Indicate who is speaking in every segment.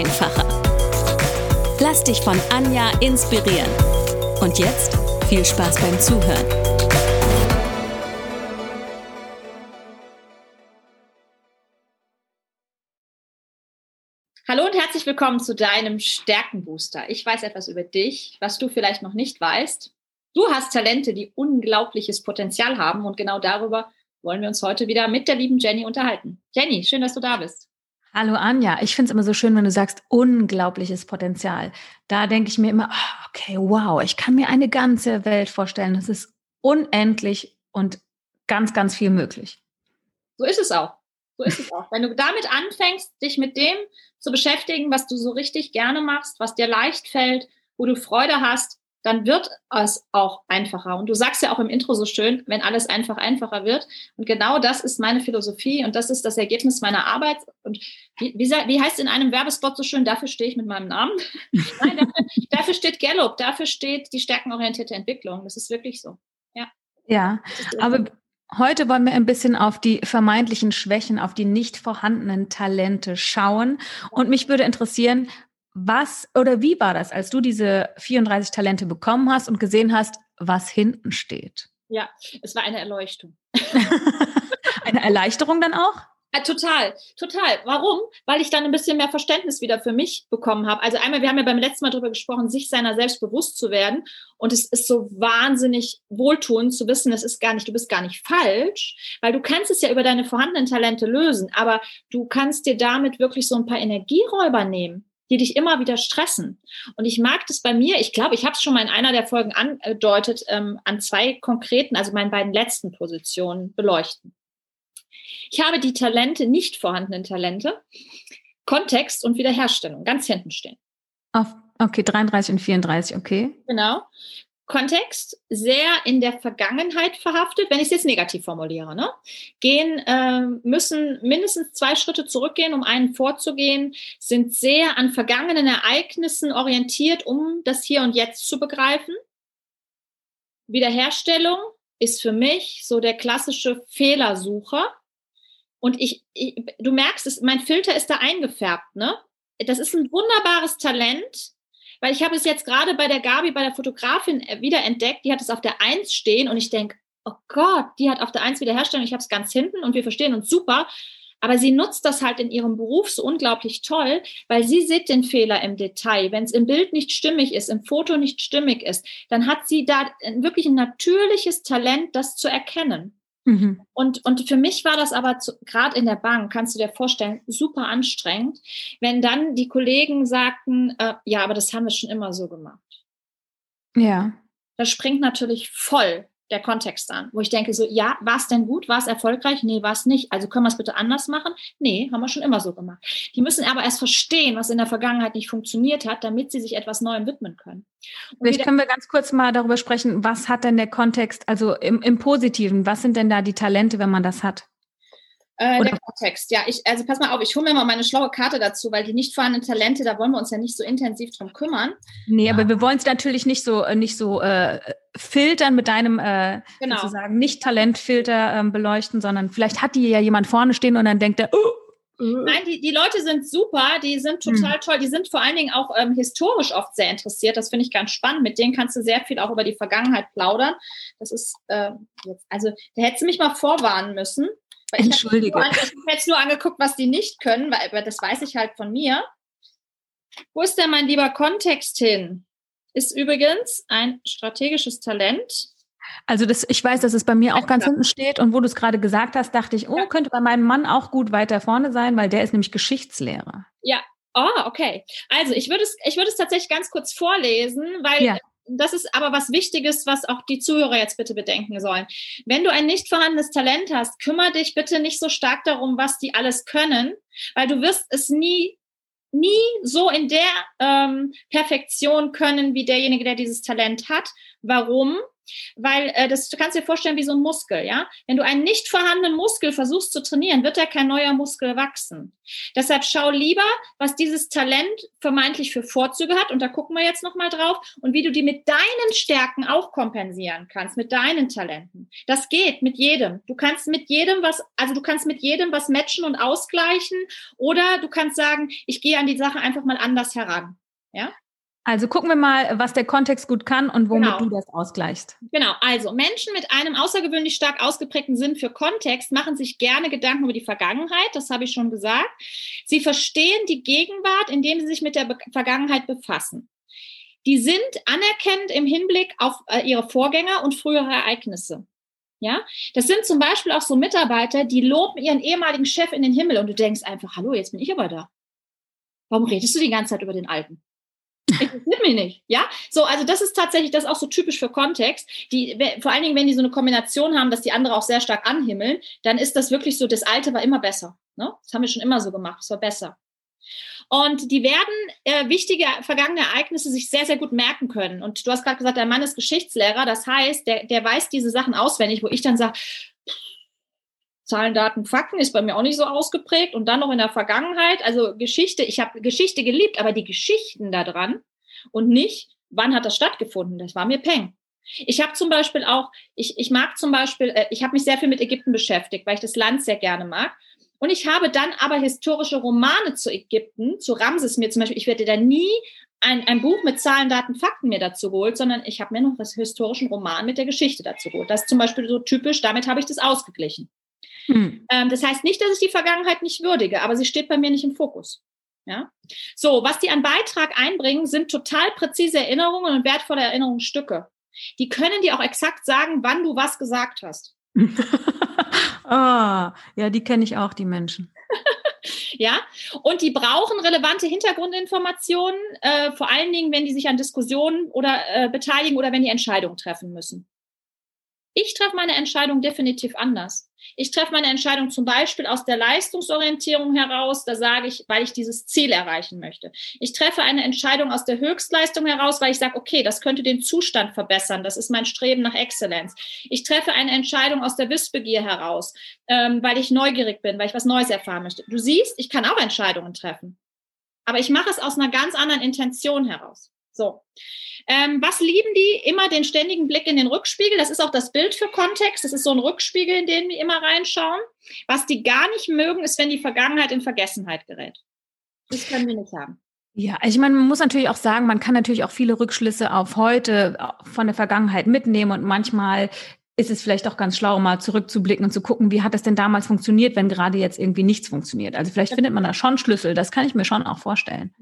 Speaker 1: einfacher. Lass dich von Anja inspirieren. Und jetzt viel Spaß beim Zuhören.
Speaker 2: Hallo und herzlich willkommen zu deinem Stärkenbooster. Ich weiß etwas über dich, was du vielleicht noch nicht weißt. Du hast Talente, die unglaubliches Potenzial haben und genau darüber wollen wir uns heute wieder mit der lieben Jenny unterhalten. Jenny, schön, dass du da bist.
Speaker 3: Hallo Anja, ich finde es immer so schön, wenn du sagst, unglaubliches Potenzial. Da denke ich mir immer, oh, okay, wow, ich kann mir eine ganze Welt vorstellen. Das ist unendlich und ganz, ganz viel möglich.
Speaker 2: So ist es auch. So ist es auch. Wenn du damit anfängst, dich mit dem zu beschäftigen, was du so richtig gerne machst, was dir leicht fällt, wo du Freude hast, dann wird es auch einfacher. Und du sagst ja auch im Intro so schön, wenn alles einfach einfacher wird. Und genau das ist meine Philosophie und das ist das Ergebnis meiner Arbeit. Und wie, wie, wie heißt in einem Werbespot so schön, dafür stehe ich mit meinem Namen? Nein, dafür, dafür steht Gallup, dafür steht die stärkenorientierte Entwicklung. Das ist wirklich so. Ja.
Speaker 3: Ja, aber Heute wollen wir ein bisschen auf die vermeintlichen Schwächen, auf die nicht vorhandenen Talente schauen. Und mich würde interessieren, was oder wie war das, als du diese 34 Talente bekommen hast und gesehen hast, was hinten steht?
Speaker 2: Ja, es war eine Erleuchtung.
Speaker 3: eine Erleichterung dann auch?
Speaker 2: Ja, total, total. Warum? Weil ich dann ein bisschen mehr Verständnis wieder für mich bekommen habe. Also einmal, wir haben ja beim letzten Mal darüber gesprochen, sich seiner selbst bewusst zu werden. Und es ist so wahnsinnig wohltuend zu wissen, es ist gar nicht, du bist gar nicht falsch, weil du kannst es ja über deine vorhandenen Talente lösen, aber du kannst dir damit wirklich so ein paar Energieräuber nehmen die dich immer wieder stressen. Und ich mag das bei mir, ich glaube, ich habe es schon mal in einer der Folgen angedeutet, ähm, an zwei konkreten, also meinen beiden letzten Positionen beleuchten. Ich habe die Talente, nicht vorhandenen Talente, Kontext und Wiederherstellung ganz hinten stehen.
Speaker 3: Auf, okay, 33 und 34, okay.
Speaker 2: Genau. Kontext sehr in der Vergangenheit verhaftet, wenn ich es jetzt negativ formuliere, ne? gehen, äh, müssen mindestens zwei Schritte zurückgehen, um einen vorzugehen, sind sehr an vergangenen Ereignissen orientiert, um das Hier und Jetzt zu begreifen. Wiederherstellung ist für mich so der klassische Fehlersucher. Und ich, ich du merkst, es, mein Filter ist da eingefärbt, ne? Das ist ein wunderbares Talent, weil ich habe es jetzt gerade bei der Gabi, bei der Fotografin äh, wiederentdeckt, die hat es auf der Eins stehen und ich denke, oh Gott, die hat auf der Eins wiederherstellen, ich habe es ganz hinten und wir verstehen uns super. Aber sie nutzt das halt in ihrem Beruf so unglaublich toll, weil sie sieht den Fehler im Detail. Wenn es im Bild nicht stimmig ist, im Foto nicht stimmig ist, dann hat sie da wirklich ein natürliches Talent, das zu erkennen. Mhm. Und, und für mich war das aber gerade in der Bank, kannst du dir vorstellen, super anstrengend, wenn dann die Kollegen sagten, äh, ja, aber das haben wir schon immer so gemacht.
Speaker 3: Ja.
Speaker 2: Das springt natürlich voll der Kontext an, wo ich denke so, ja, war es denn gut, war es erfolgreich? Nee, war es nicht. Also können wir es bitte anders machen? Nee, haben wir schon immer so gemacht. Die müssen aber erst verstehen, was in der Vergangenheit nicht funktioniert hat, damit sie sich etwas Neuem widmen können.
Speaker 3: Und Vielleicht können wir ganz kurz mal darüber sprechen, was hat denn der Kontext, also im, im Positiven, was sind denn da die Talente, wenn man das hat?
Speaker 2: Äh, der Kontext, ja. Ich, also pass mal auf, ich hole mir mal meine schlaue Karte dazu, weil die nicht vorhandenen Talente, da wollen wir uns ja nicht so intensiv drum kümmern.
Speaker 3: Nee, aber wir wollen es natürlich nicht so, äh, nicht so äh, filtern mit deinem äh, genau. sozusagen nicht Talentfilter ähm, beleuchten, sondern vielleicht hat die ja jemand vorne stehen und dann denkt er, oh,
Speaker 2: Nein, die, die Leute sind super, die sind total hm. toll, die sind vor allen Dingen auch ähm, historisch oft sehr interessiert. Das finde ich ganz spannend. Mit denen kannst du sehr viel auch über die Vergangenheit plaudern. Das ist, äh, also da hättest du mich mal vorwarnen müssen.
Speaker 3: Weil Entschuldige.
Speaker 2: Ich habe jetzt nur angeguckt, was die nicht können, weil das weiß ich halt von mir. Wo ist denn mein lieber Kontext hin? Ist übrigens ein strategisches Talent.
Speaker 3: Also das, ich weiß, dass es bei mir auch ganz hinten steht und wo du es gerade gesagt hast, dachte ich, oh, könnte bei meinem Mann auch gut weiter vorne sein, weil der ist nämlich Geschichtslehrer.
Speaker 2: Ja, oh, okay. Also ich würde es, ich würde es tatsächlich ganz kurz vorlesen, weil ja das ist aber was Wichtiges, was auch die Zuhörer jetzt bitte bedenken sollen. Wenn du ein nicht vorhandenes Talent hast, kümmere dich bitte nicht so stark darum, was die alles können, weil du wirst es nie nie so in der ähm, Perfektion können wie derjenige, der dieses Talent hat. Warum? Weil äh, das, du kannst dir vorstellen wie so ein Muskel, ja. Wenn du einen nicht vorhandenen Muskel versuchst zu trainieren, wird da kein neuer Muskel wachsen. Deshalb schau lieber, was dieses Talent vermeintlich für Vorzüge hat, und da gucken wir jetzt nochmal drauf, und wie du die mit deinen Stärken auch kompensieren kannst, mit deinen Talenten. Das geht mit jedem. Du kannst mit jedem was, also du kannst mit jedem was matchen und ausgleichen, oder du kannst sagen, ich gehe an die Sache einfach mal anders heran. Ja?
Speaker 3: Also gucken wir mal, was der Kontext gut kann und womit
Speaker 2: Genau.
Speaker 3: du das ausgleichst.
Speaker 2: Genau, also Menschen mit einem außergewöhnlich stark ausgeprägten Sinn für Kontext machen sich gerne Gedanken über die Vergangenheit, das habe ich schon gesagt. Sie verstehen die Gegenwart, indem sie sich mit der Be Vergangenheit befassen. Die sind anerkennend im Hinblick auf äh, ihre Vorgänger und frühere Ereignisse. Ja, das sind zum Beispiel auch so Mitarbeiter, die loben ihren ehemaligen Chef in den Himmel und du denkst einfach, hallo, jetzt bin ich aber da. Warum redest du die ganze Zeit über den Alten? Interessiert mich nicht. Ja, so, also das ist tatsächlich, das ist auch so typisch für Kontext. Die, vor allen Dingen, wenn die so eine Kombination haben, dass die andere auch sehr stark anhimmeln, dann ist das wirklich so, das Alte war immer besser. Ne? Das haben wir schon immer so gemacht, es war besser. Und die werden äh, wichtige vergangene Ereignisse sich sehr, sehr gut merken können. Und du hast gerade gesagt, dein Mann ist Geschichtslehrer, das heißt, der, der weiß diese Sachen auswendig, wo ich dann sage, Zahlen, Daten, Fakten ist bei mir auch nicht so ausgeprägt. Und dann noch in der Vergangenheit, also Geschichte, ich habe Geschichte geliebt, aber die Geschichten da dran und nicht, wann hat das stattgefunden, das war mir Peng. Ich habe zum Beispiel auch, ich, ich mag zum Beispiel, äh, ich habe mich sehr viel mit Ägypten beschäftigt, weil ich das Land sehr gerne mag. Und ich habe dann aber historische Romane zu Ägypten, zu Ramses mir zum Beispiel, ich werde da nie ein, ein Buch mit Zahlen, Daten, Fakten mir dazu geholt, sondern ich habe mir noch das historischen Roman mit der Geschichte dazu geholt. Das ist zum Beispiel so typisch, damit habe ich das ausgeglichen.
Speaker 3: Hm.
Speaker 2: Ähm, das heißt nicht, dass ich die Vergangenheit nicht würdige, aber sie steht bei mir nicht im Fokus. Ja? So, was die an Beitrag einbringen, sind total präzise Erinnerungen und wertvolle Erinnerungsstücke. Die können dir auch exakt sagen, wann du was gesagt hast.
Speaker 3: Ah, ja, die kenne ich auch, die Menschen.
Speaker 2: Ja, und die brauchen relevante Hintergrundinformationen, äh, vor allen Dingen, wenn die sich an Diskussionen oder äh, beteiligen oder wenn die Entscheidungen treffen müssen. Ich treffe meine Entscheidung definitiv anders. Ich treffe meine Entscheidung zum Beispiel aus der Leistungsorientierung heraus. Da sage ich, weil ich dieses Ziel erreichen möchte. Ich treffe eine Entscheidung aus der Höchstleistung heraus, weil ich sage, okay, das könnte den Zustand verbessern. Das ist mein Streben nach Exzellenz. Ich treffe eine Entscheidung aus der Wissbegier heraus, ähm, weil ich neugierig bin, weil ich was Neues erfahren möchte. Du siehst, ich kann auch Entscheidungen treffen. Aber ich mache es aus einer ganz anderen Intention heraus. So. Ähm, was lieben die? Immer den ständigen Blick in den Rückspiegel. Das ist auch das Bild für Kontext. Das ist so ein Rückspiegel, in den wir immer reinschauen. Was die gar nicht mögen, ist, wenn die Vergangenheit in Vergessenheit gerät. Das können wir nicht haben.
Speaker 3: Ja, ich meine, man muss natürlich auch sagen, man kann natürlich auch viele Rückschlüsse auf heute äh, von der Vergangenheit mitnehmen und manchmal ist es vielleicht auch ganz schlau, mal zurückzublicken und zu gucken, wie hat es denn damals funktioniert, wenn gerade jetzt irgendwie nichts funktioniert. Also vielleicht findet man da schon Schlüssel, das kann ich mir schon auch vorstellen.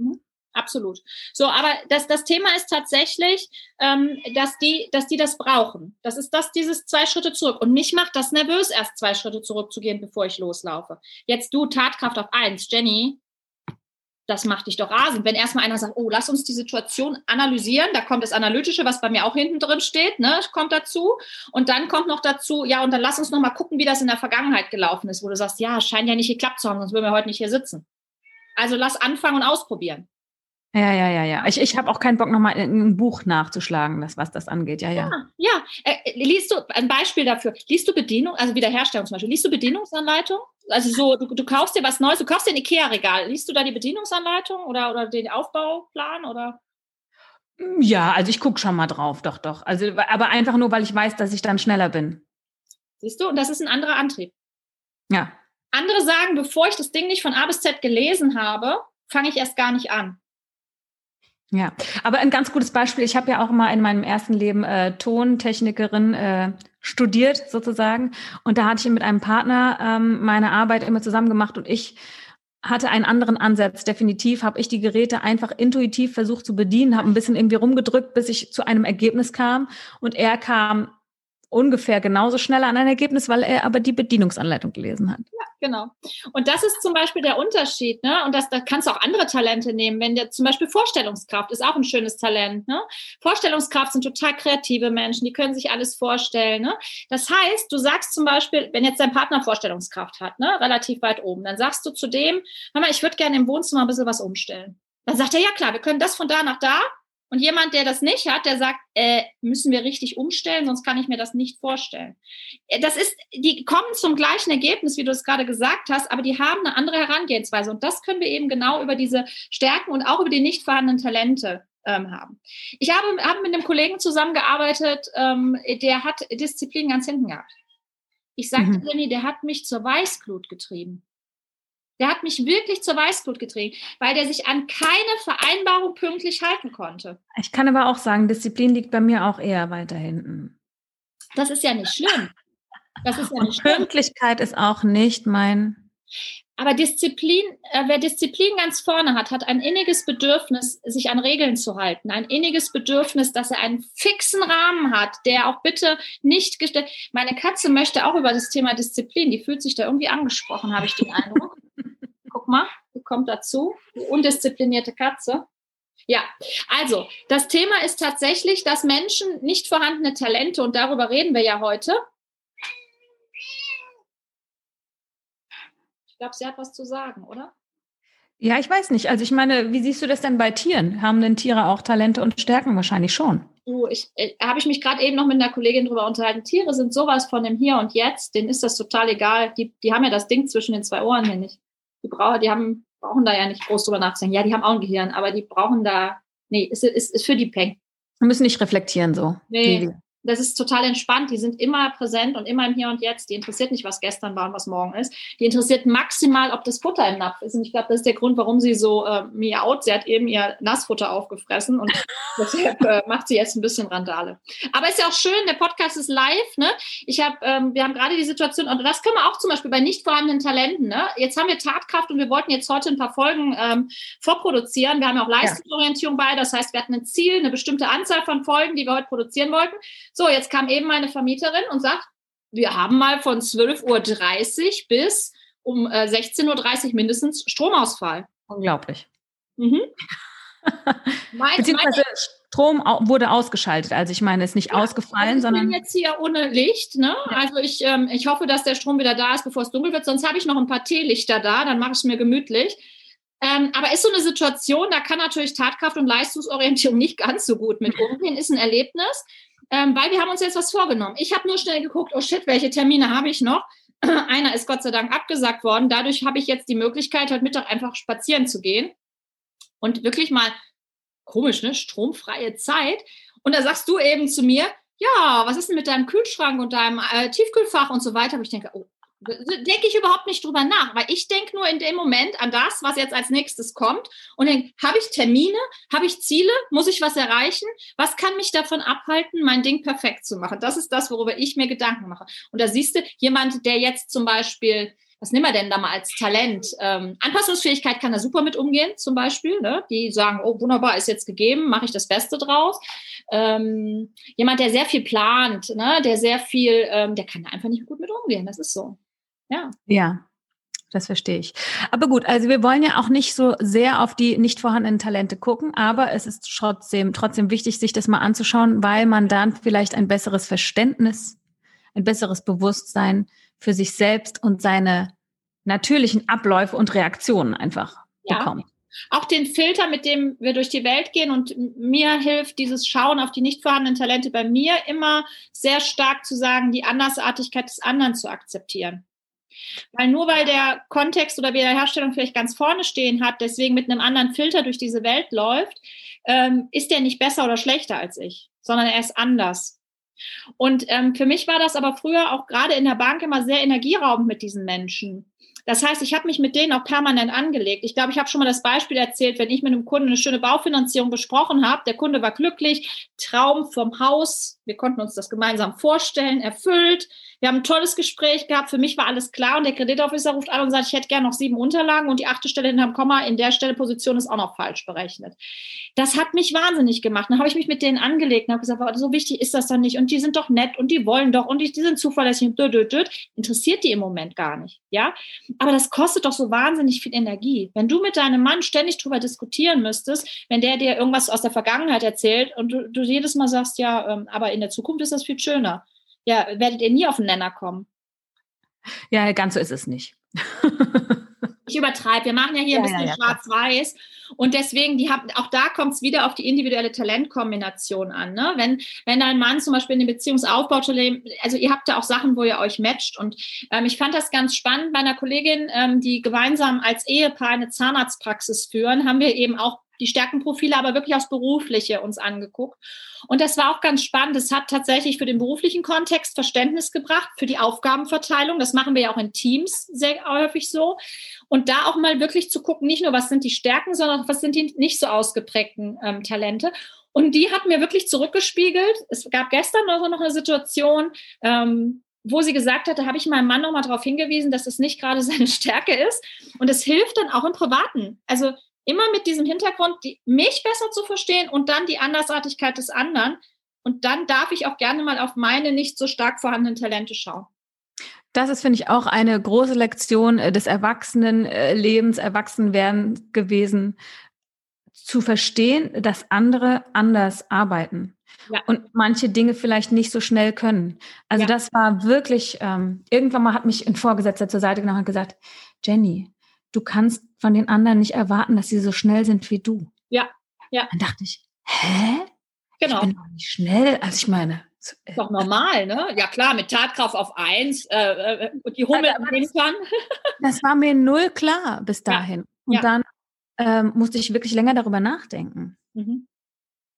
Speaker 2: Absolut. So, aber das, das Thema ist tatsächlich, ähm, dass, die, dass die das brauchen. Das ist das, dieses zwei Schritte zurück. Und mich macht das nervös, erst zwei Schritte zurückzugehen, bevor ich loslaufe. Jetzt du, Tatkraft auf eins, Jenny, das macht dich doch rasend. Wenn erstmal einer sagt, oh, lass uns die Situation analysieren, da kommt das Analytische, was bei mir auch hinten drin steht, ne, kommt dazu. Und dann kommt noch dazu, ja, und dann lass uns noch mal gucken, wie das in der Vergangenheit gelaufen ist, wo du sagst, ja, scheint ja nicht geklappt zu haben, sonst würden wir heute nicht hier sitzen. Also lass anfangen und ausprobieren.
Speaker 3: Ja, ja, ja, ja. Ich, ich habe auch keinen Bock, nochmal ein Buch nachzuschlagen, das, was das angeht. Ja, ja.
Speaker 2: Ja, ja. Äh, liest du, ein Beispiel dafür, liest du Bedienung, also Wiederherstellung zum Beispiel, liest du Bedienungsanleitung? Also so, du, du kaufst dir was Neues, du kaufst dir ein Ikea-Regal, liest du da die Bedienungsanleitung oder, oder den Aufbauplan oder?
Speaker 3: Ja, also ich gucke schon mal drauf, doch, doch. Also, aber einfach nur, weil ich weiß, dass ich dann schneller bin.
Speaker 2: Siehst du? Und das ist ein anderer Antrieb.
Speaker 3: Ja.
Speaker 2: Andere sagen, bevor ich das Ding nicht von A bis Z gelesen habe, fange ich erst gar nicht an.
Speaker 3: Ja, aber ein ganz gutes Beispiel. Ich habe ja auch mal in meinem ersten Leben äh, Tontechnikerin äh, studiert sozusagen und da hatte ich mit einem Partner ähm, meine Arbeit immer zusammen gemacht und ich hatte einen anderen Ansatz. Definitiv habe ich die Geräte einfach intuitiv versucht zu bedienen, habe ein bisschen irgendwie rumgedrückt, bis ich zu einem Ergebnis kam und er kam ungefähr genauso schnell an ein Ergebnis, weil er aber die Bedienungsanleitung gelesen hat.
Speaker 2: Ja, genau. Und das ist zum Beispiel der Unterschied, ne? Und das, da kannst du auch andere Talente nehmen. Wenn der zum Beispiel Vorstellungskraft ist auch ein schönes Talent, ne? Vorstellungskraft sind total kreative Menschen, die können sich alles vorstellen, ne? Das heißt, du sagst zum Beispiel, wenn jetzt dein Partner Vorstellungskraft hat, ne? Relativ weit oben, dann sagst du zu dem, hör mal, ich würde gerne im Wohnzimmer ein bisschen was umstellen. Dann sagt er, ja klar, wir können das von da nach da und jemand, der das nicht hat, der sagt, äh, müssen wir richtig umstellen, sonst kann ich mir das nicht vorstellen. Äh, das ist, die kommen zum gleichen Ergebnis, wie du es gerade gesagt hast, aber die haben eine andere Herangehensweise. Und das können wir eben genau über diese Stärken und auch über die nicht vorhandenen Talente ähm, haben. Ich habe, habe mit einem Kollegen zusammengearbeitet, ähm, der hat Disziplin ganz hinten gehabt. Ich sagte, mhm. Jenny, der hat mich zur Weißglut getrieben. Der hat mich wirklich zur Weißglut getrieben, weil der sich an keine Vereinbarung pünktlich halten konnte.
Speaker 3: Ich kann aber auch sagen, Disziplin liegt bei mir auch eher weiter hinten.
Speaker 2: Das ist ja nicht schlimm. Das ist ja
Speaker 3: nicht schlimm. Pünktlichkeit ist auch nicht mein.
Speaker 2: Aber Disziplin, äh, wer Disziplin ganz vorne hat, hat ein inniges Bedürfnis, sich an Regeln zu halten. Ein inniges Bedürfnis, dass er einen fixen Rahmen hat, der auch bitte nicht gestellt. Meine Katze möchte auch über das Thema Disziplin, die fühlt sich da irgendwie angesprochen, habe ich den Eindruck mal, die kommt dazu, die undisziplinierte Katze. Ja, also das Thema ist tatsächlich, dass Menschen nicht vorhandene Talente, und darüber reden wir ja heute. Ich glaube, sie hat was zu sagen, oder?
Speaker 3: Ja, ich weiß nicht. Also ich meine, wie siehst du das denn bei Tieren? Haben denn Tiere auch Talente und Stärken? Wahrscheinlich schon.
Speaker 2: Du, ich, äh, habe ich mich gerade eben noch mit einer Kollegin drüber unterhalten. Tiere sind sowas von dem Hier und Jetzt, denen ist das total egal. Die, die haben ja das Ding zwischen den zwei Ohren hier nicht die, brauchen, die haben, brauchen da ja nicht groß drüber nachzudenken. Ja, die haben auch ein Gehirn, aber die brauchen da, nee, ist, ist, ist für die Peng.
Speaker 3: Wir müssen nicht reflektieren so.
Speaker 2: Nee, das ist total entspannt. Die sind immer präsent und immer im Hier und Jetzt. Die interessiert nicht, was gestern war und was morgen ist. Die interessiert maximal, ob das Futter im Napf ist. Und ich glaube, das ist der Grund, warum sie so äh, miaut. Sie hat eben ihr Nassfutter aufgefressen und deshalb äh, macht sie jetzt ein bisschen Randale. Aber ist ja auch schön, der Podcast ist live. Ne? Ich hab, ähm, wir haben gerade die Situation, und das können wir auch zum Beispiel bei nicht vorhandenen Talenten. Ne? Jetzt haben wir Tatkraft und wir wollten jetzt heute ein paar Folgen ähm, vorproduzieren. Wir haben ja auch Leistungsorientierung ja. bei. Das heißt, wir hatten ein Ziel, eine bestimmte Anzahl von Folgen, die wir heute produzieren wollten. So, jetzt kam eben meine Vermieterin und sagt, wir haben mal von 12.30 Uhr bis um äh, 16.30 Uhr mindestens Stromausfall.
Speaker 3: Unglaublich. Mhm. mein, Beziehungsweise meine, Strom wurde ausgeschaltet. Also ich meine, es ist nicht ja, ausgefallen, also sondern.
Speaker 2: Ich bin jetzt hier ohne Licht. Ne? Ja. Also ich, ähm, ich hoffe, dass der Strom wieder da ist, bevor es dunkel wird. Sonst habe ich noch ein paar Teelichter da, dann mache ich es mir gemütlich. Ähm, aber ist so eine Situation, da kann natürlich Tatkraft und Leistungsorientierung nicht ganz so gut mit umgehen, ist ein Erlebnis ähm, weil wir haben uns jetzt was vorgenommen. Ich habe nur schnell geguckt, oh shit, welche Termine habe ich noch? Einer ist Gott sei Dank abgesagt worden. Dadurch habe ich jetzt die Möglichkeit, heute Mittag einfach spazieren zu gehen und wirklich mal, komisch, ne, stromfreie Zeit. Und da sagst du eben zu mir, ja, was ist denn mit deinem Kühlschrank und deinem äh, Tiefkühlfach und so weiter? Aber ich denke, oh, denke ich überhaupt nicht drüber nach, weil ich denke nur in dem Moment an das, was jetzt als nächstes kommt und denke, habe ich Termine, habe ich Ziele, muss ich was erreichen, was kann mich davon abhalten, mein Ding perfekt zu machen? Das ist das, worüber ich mir Gedanken mache. Und da siehst du, jemand, der jetzt zum Beispiel was nehmen wir denn da mal als Talent? Ähm, Anpassungsfähigkeit kann da super mit umgehen, zum Beispiel. Ne? Die sagen, oh, wunderbar, ist jetzt gegeben, mache ich das Beste draus. Ähm, jemand, der sehr viel plant, ne? der sehr viel, ähm, der kann da einfach nicht gut mit umgehen. Das ist so. Ja.
Speaker 3: Ja. Das verstehe ich. Aber gut, also wir wollen ja auch nicht so sehr auf die nicht vorhandenen Talente gucken, aber es ist trotzdem, trotzdem wichtig, sich das mal anzuschauen, weil man dann vielleicht ein besseres Verständnis, ein besseres Bewusstsein für sich selbst und seine natürlichen Abläufe und Reaktionen einfach ja. bekommt.
Speaker 2: Auch den Filter, mit dem wir durch die Welt gehen und mir hilft dieses Schauen auf die nicht vorhandenen Talente bei mir immer sehr stark zu sagen, die Andersartigkeit des anderen zu akzeptieren. Weil nur weil der Kontext oder der Herstellung vielleicht ganz vorne stehen hat, deswegen mit einem anderen Filter durch diese Welt läuft, ähm, ist der nicht besser oder schlechter als ich, sondern er ist anders. Und ähm, für mich war das aber früher auch gerade in der Bank immer sehr energieraubend mit diesen Menschen. Das heißt, ich habe mich mit denen auch permanent angelegt. Ich glaube, ich habe schon mal das Beispiel erzählt, wenn ich mit einem Kunden eine schöne Baufinanzierung besprochen habe, der Kunde war glücklich, Traum vom Haus, wir konnten uns das gemeinsam vorstellen, erfüllt. Wir haben ein tolles Gespräch gehabt. Für mich war alles klar und der Kreditofficer ruft an und sagt, ich hätte gerne noch sieben Unterlagen und die achte Stelle hinterm Komma in der Stelle Position ist auch noch falsch berechnet. Das hat mich wahnsinnig gemacht. Dann habe ich mich mit denen angelegt und habe gesagt, so wichtig ist das dann nicht und die sind doch nett und die wollen doch und die, sind zuverlässig interessiert die im Moment gar nicht, ja. Aber das kostet doch so wahnsinnig viel Energie. Wenn du mit deinem Mann ständig drüber diskutieren müsstest, wenn der dir irgendwas aus der Vergangenheit erzählt und du, du jedes Mal sagst, ja, ähm, aber in der Zukunft ist das viel schöner ja, werdet ihr nie auf den Nenner kommen.
Speaker 3: Ja, ganz so ist es nicht.
Speaker 2: ich übertreibe. Wir machen ja hier ja, ein bisschen ja, ja, schwarz-weiß. Und deswegen, die haben, auch da kommt es wieder auf die individuelle Talentkombination an. Ne? Wenn, wenn dein Mann zum Beispiel in der Beziehungsaufbau, also ihr habt da auch Sachen, wo ihr euch matcht. Und ähm, ich fand das ganz spannend bei einer Kollegin, ähm, die gemeinsam als Ehepaar eine Zahnarztpraxis führen, haben wir eben auch die Stärkenprofile, aber wirklich aufs Berufliche uns angeguckt. Und das war auch ganz spannend. Es hat tatsächlich für den beruflichen Kontext Verständnis gebracht, für die Aufgabenverteilung. Das machen wir ja auch in Teams sehr häufig so. Und da auch mal wirklich zu gucken, nicht nur, was sind die Stärken, sondern was sind die nicht so ausgeprägten ähm, Talente. Und die hat mir wirklich zurückgespiegelt. Es gab gestern also noch eine Situation, ähm, wo sie gesagt hat, da habe ich meinem Mann nochmal darauf hingewiesen, dass das nicht gerade seine Stärke ist. Und es hilft dann auch im Privaten. Also immer mit diesem Hintergrund, die, mich besser zu verstehen und dann die Andersartigkeit des anderen. Und dann darf ich auch gerne mal auf meine nicht so stark vorhandenen Talente schauen.
Speaker 3: Das ist, finde ich, auch eine große Lektion äh, des Erwachsenenlebens, äh, Erwachsenwerden gewesen, zu verstehen, dass andere anders arbeiten. Ja. und manche Dinge vielleicht nicht so schnell können. Also ja. das war wirklich, ähm, irgendwann mal hat mich ein Vorgesetzter zur Seite genommen und gesagt, Jenny, du kannst von den anderen nicht erwarten, dass sie so schnell sind wie du.
Speaker 2: Ja, ja.
Speaker 3: Dann dachte ich, hä? Genau. Ich bin doch nicht schnell. Also ich meine.
Speaker 2: Äh, doch normal, ne? Ja klar, mit Tatkraft auf eins äh, äh und die Hummel am Hintern.
Speaker 3: Das war mir null klar bis dahin. Ja. Und ja. dann ähm, musste ich wirklich länger darüber nachdenken. Mhm.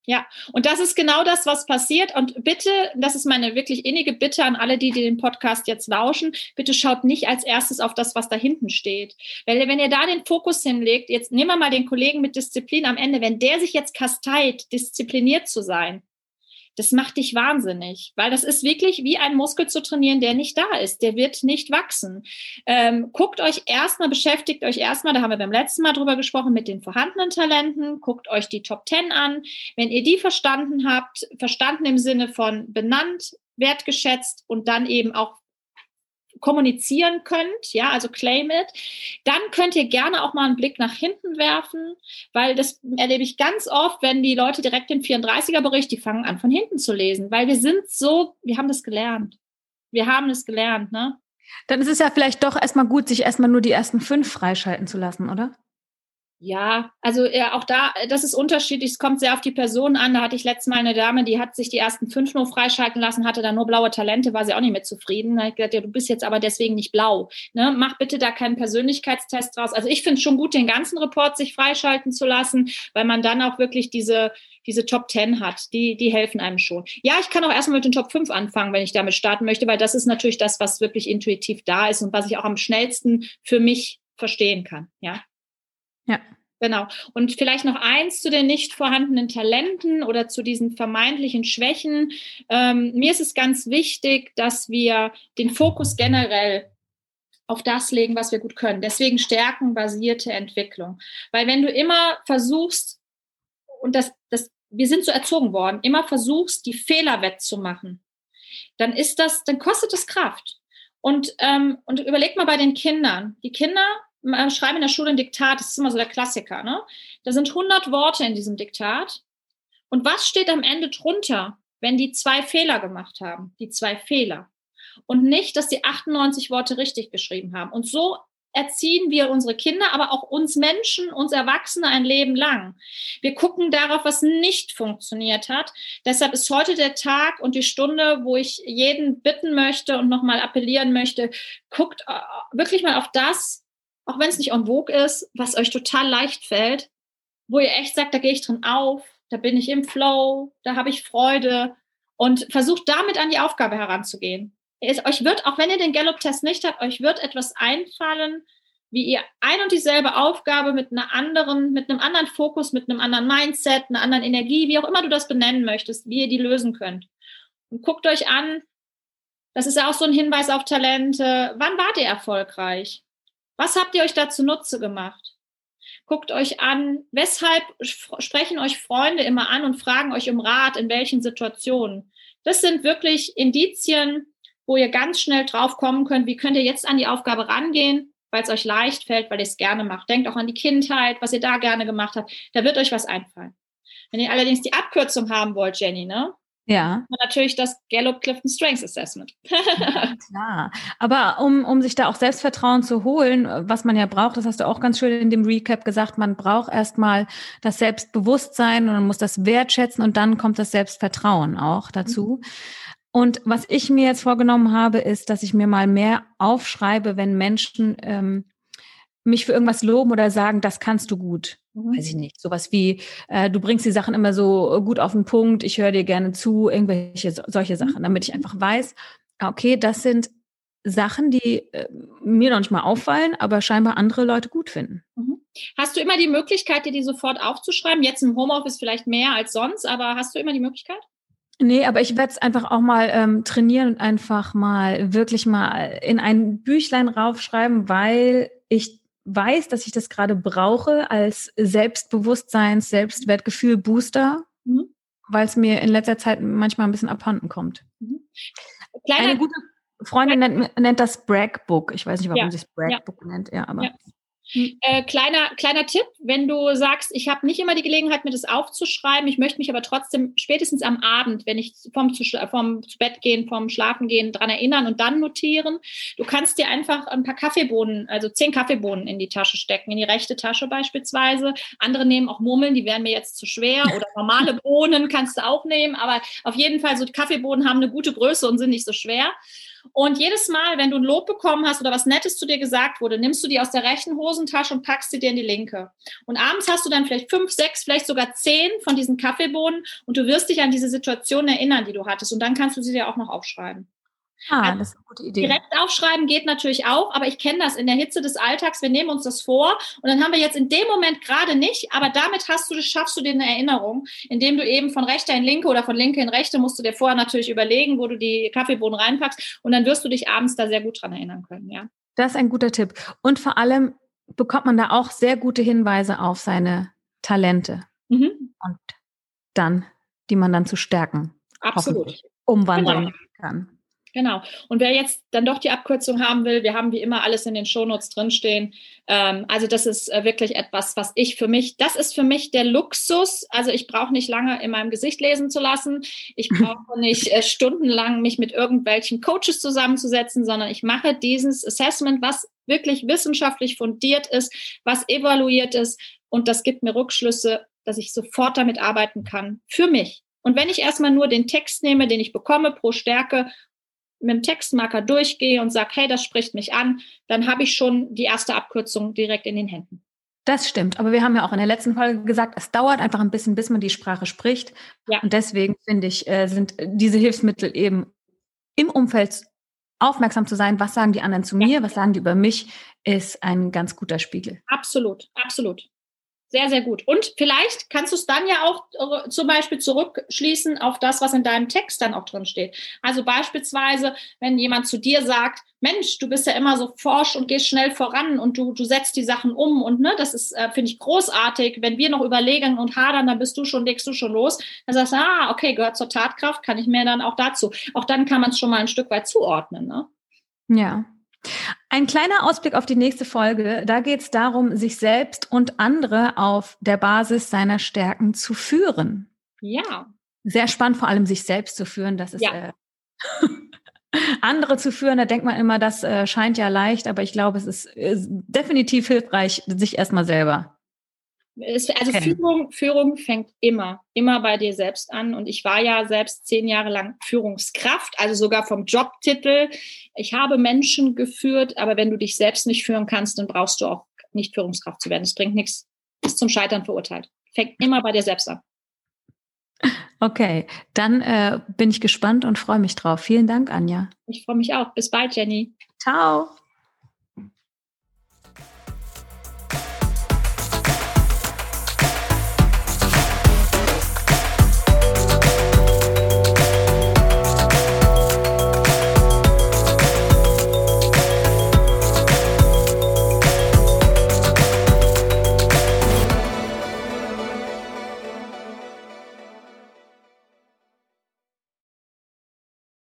Speaker 2: Ja, und das ist genau das, was passiert. Und bitte, das ist meine wirklich innige Bitte an alle, die, den Podcast jetzt lauschen, bitte schaut nicht als erstes auf das, was da hinten steht. Weil wenn ihr da den Fokus hinlegt, jetzt nehmen wir mal den Kollegen mit Disziplin am Ende, wenn der sich jetzt kasteit, diszipliniert zu sein, das macht dich wahnsinnig, weil das ist wirklich wie ein Muskel zu trainieren, der nicht da ist. Der wird nicht wachsen. Ähm, guckt euch erstmal, beschäftigt euch erstmal, da haben wir beim letzten Mal drüber gesprochen, mit den vorhandenen Talenten. Guckt euch die Top Ten an. Wenn ihr die verstanden habt, verstanden im Sinne von benannt, wertgeschätzt und dann eben auch kommunizieren könnt, ja, also claim it, dann könnt ihr gerne auch mal einen Blick nach hinten werfen, weil das erlebe ich ganz oft, wenn die Leute direkt den 34er Bericht, die fangen an von hinten zu lesen, weil wir sind so, wir haben das gelernt. Wir haben es gelernt, ne?
Speaker 3: Dann ist es ja vielleicht doch erstmal gut, sich erstmal nur die ersten fünf freischalten zu lassen, oder?
Speaker 2: Ja, also ja, auch da, das ist unterschiedlich. Es kommt sehr auf die Person an. Da hatte ich letztes Mal eine Dame, die hat sich die ersten fünf nur freischalten lassen, hatte dann nur blaue Talente, war sie auch nicht mehr zufrieden. Da ich gesagt, ja, du bist jetzt aber deswegen nicht blau. Ne? Mach bitte da keinen Persönlichkeitstest draus. Also ich finde es schon gut, den ganzen Report sich freischalten zu lassen, weil man dann auch wirklich diese, diese Top Ten hat. Die, die helfen einem schon. Ja, ich kann auch erstmal mit den Top 5 anfangen, wenn ich damit starten möchte, weil das ist natürlich das, was wirklich intuitiv da ist und was ich auch am schnellsten für mich verstehen kann. Ja.
Speaker 3: Ja.
Speaker 2: Genau. Und vielleicht noch eins zu den nicht vorhandenen Talenten oder zu diesen vermeintlichen Schwächen. Ähm, mir ist es ganz wichtig, dass wir den Fokus generell auf das legen, was wir gut können. Deswegen stärkenbasierte Entwicklung. Weil wenn du immer versuchst, und das, das, wir sind so erzogen worden, immer versuchst, die Fehler wettzumachen, dann ist das, dann kostet es Kraft. Und, ähm, und überleg mal bei den Kindern. Die Kinder schreiben in der Schule ein Diktat, das ist immer so der Klassiker, ne? Da sind 100 Worte in diesem Diktat. Und was steht am Ende drunter, wenn die zwei Fehler gemacht haben? Die zwei Fehler. Und nicht, dass die 98 Worte richtig geschrieben haben. Und so erziehen wir unsere Kinder, aber auch uns Menschen, uns Erwachsene ein Leben lang. Wir gucken darauf, was nicht funktioniert hat. Deshalb ist heute der Tag und die Stunde, wo ich jeden bitten möchte und nochmal appellieren möchte, guckt äh, wirklich mal auf das, auch wenn es nicht en vogue ist, was euch total leicht fällt, wo ihr echt sagt, da gehe ich drin auf, da bin ich im Flow, da habe ich Freude und versucht damit an die Aufgabe heranzugehen. Es, euch wird, auch wenn ihr den Gallup-Test nicht habt, euch wird etwas einfallen, wie ihr ein und dieselbe Aufgabe mit einer anderen, mit einem anderen Fokus, mit einem anderen Mindset, einer anderen Energie, wie auch immer du das benennen möchtest, wie ihr die lösen könnt. Und guckt euch an, Das ist ja auch so ein Hinweis auf Talente. Wann wart ihr erfolgreich? Was habt ihr euch da zunutze gemacht? Guckt euch an, weshalb sprechen euch Freunde immer an und fragen euch um Rat, in welchen Situationen. Das sind wirklich Indizien, wo ihr ganz schnell drauf kommen könnt, wie könnt ihr jetzt an die Aufgabe rangehen, weil es euch leicht fällt, weil ihr es gerne macht. Denkt auch an die Kindheit, was ihr da gerne gemacht habt. Da wird euch was einfallen. Wenn ihr allerdings die Abkürzung haben wollt, Jenny, ne?
Speaker 3: Ja.
Speaker 2: Natürlich das Gallup Clifton Strengths Assessment.
Speaker 3: Klar. Aber um, um sich da auch Selbstvertrauen zu holen, was man ja braucht, das hast du auch ganz schön in dem Recap gesagt, man braucht erstmal das Selbstbewusstsein und man muss das wertschätzen und dann kommt das Selbstvertrauen auch dazu. Mhm. Und was ich mir jetzt vorgenommen habe, ist, dass ich mir mal mehr aufschreibe, wenn Menschen ähm, mich für irgendwas loben oder sagen, das kannst du gut. Mhm. Weiß ich nicht. Sowas wie, äh, du bringst die Sachen immer so gut auf den Punkt, ich höre dir gerne zu, irgendwelche solche mhm. Sachen, damit ich einfach weiß, ah, okay, das sind Sachen, die äh, mir noch nicht mal auffallen, aber scheinbar andere Leute gut finden.
Speaker 2: Mhm. Hast du immer die Möglichkeit, dir die sofort aufzuschreiben? Jetzt im Homeoffice vielleicht mehr als sonst, aber hast du immer die Möglichkeit?
Speaker 3: Nee, aber ich werde es einfach auch mal ähm, trainieren und einfach mal wirklich mal in ein Büchlein raufschreiben, weil ich weiß, dass ich das gerade brauche als Selbstbewusstseins, Selbstwertgefühl Booster, mhm. weil es mir in letzter Zeit manchmal ein bisschen abhanden kommt. Mhm. Eine gute Freundin nennt, nennt, das Brag Book. Ich weiß nicht, warum ja. sie es Brag ja. Book nennt, ja, aber. Ja.
Speaker 2: Hm. Äh, kleiner, kleiner Tipp, wenn du sagst, ich habe nicht immer die Gelegenheit, mir das aufzuschreiben, ich möchte mich aber trotzdem spätestens am Abend, wenn ich vom zu, vom zu Bett gehen, vom Schlafen gehen, dran erinnern und dann notieren. Du kannst dir einfach ein paar Kaffeebohnen, also zehn Kaffeebohnen in die Tasche stecken, in die rechte Tasche beispielsweise. Andere nehmen auch Murmeln, die wären mir jetzt zu schwer oder normale Bohnen kannst du auch nehmen, aber auf jeden Fall so Kaffeebohnen haben eine gute Größe und sind nicht so schwer. Und jedes Mal, wenn du ein Lob bekommen hast oder was Nettes zu dir gesagt wurde, nimmst du die aus der rechten Hosentasche und packst sie dir in die linke. Und abends hast du dann vielleicht fünf, sechs, vielleicht sogar zehn von diesen Kaffeebohnen und du wirst dich an diese Situation erinnern, die du hattest. Und dann kannst du sie dir auch noch aufschreiben.
Speaker 3: Ah, also das ist eine gute Idee.
Speaker 2: Direkt aufschreiben geht natürlich auch, aber ich kenne das in der Hitze des Alltags. Wir nehmen uns das vor und dann haben wir jetzt in dem Moment gerade nicht, aber damit hast du, schaffst du dir eine Erinnerung, indem du eben von rechter in linke oder von linke in rechte musst du dir vorher natürlich überlegen, wo du die Kaffeebohnen reinpackst und dann wirst du dich abends da sehr gut dran erinnern können, ja.
Speaker 3: Das ist ein guter Tipp. Und vor allem bekommt man da auch sehr gute Hinweise auf seine Talente. Mhm. Und dann, die man dann zu stärken umwandeln genau. kann.
Speaker 2: Genau. Und wer jetzt dann doch die Abkürzung haben will, wir haben wie immer alles in den Shownotes drinstehen. Ähm, also das ist äh, wirklich etwas, was ich für mich, das ist für mich der Luxus. Also ich brauche nicht lange in meinem Gesicht lesen zu lassen. Ich brauche nicht äh, stundenlang mich mit irgendwelchen Coaches zusammenzusetzen, sondern ich mache dieses Assessment, was wirklich wissenschaftlich fundiert ist, was evaluiert ist. Und das gibt mir Rückschlüsse, dass ich sofort damit arbeiten kann. Für mich. Und wenn ich erstmal nur den Text nehme, den ich bekomme pro Stärke mit dem Textmarker durchgehe und sage, hey, das spricht mich an, dann habe ich schon die erste Abkürzung direkt in den Händen.
Speaker 3: Das stimmt, aber wir haben ja auch in der letzten Folge gesagt, es dauert einfach ein bisschen, bis man die Sprache spricht. Ja. Und deswegen finde ich, äh, sind diese Hilfsmittel eben im Umfeld aufmerksam zu sein, was sagen die anderen zu mir, ja. was sagen die über mich, ist ein ganz guter Spiegel.
Speaker 2: Absolut, absolut. Sehr, sehr gut. Und vielleicht kannst du es dann ja auch äh, zum Beispiel zurückschließen auf das, was in deinem Text dann auch drin steht. Also beispielsweise, wenn jemand zu dir sagt, Mensch, du bist ja immer so forsch und gehst schnell voran und du, du setzt die Sachen um und ne, das ist, äh, finde ich, großartig. Wenn wir noch überlegen und hadern, dann bist du schon, legst du schon los. Dann sagst du, ah, okay, gehört zur Tatkraft, kann ich mir dann auch dazu. Auch dann kann man es schon mal ein Stück weit zuordnen. Ne?
Speaker 3: Ja, ein kleiner Ausblick auf die nächste Folge. Da geht es darum, sich selbst und andere auf der Basis seiner Stärken zu führen.
Speaker 2: Ja.
Speaker 3: Sehr spannend, vor allem sich selbst zu führen. Das ist ja. äh, andere zu führen. Da denkt man immer, das äh, scheint ja leicht, aber ich glaube, es ist, ist definitiv hilfreich, sich erstmal selber
Speaker 2: also okay. Führung, Führung fängt immer, immer bei dir selbst an. Und ich war ja selbst zehn Jahre lang Führungskraft, also sogar vom Jobtitel. Ich habe Menschen geführt, aber wenn du dich selbst nicht führen kannst, dann brauchst du auch nicht Führungskraft zu werden. Es bringt nichts, ist zum Scheitern verurteilt. Fängt immer bei dir selbst an.
Speaker 3: Okay, dann äh, bin ich gespannt und freue mich drauf. Vielen Dank, Anja.
Speaker 2: Ich freue mich auch. Bis bald, Jenny.
Speaker 3: Ciao.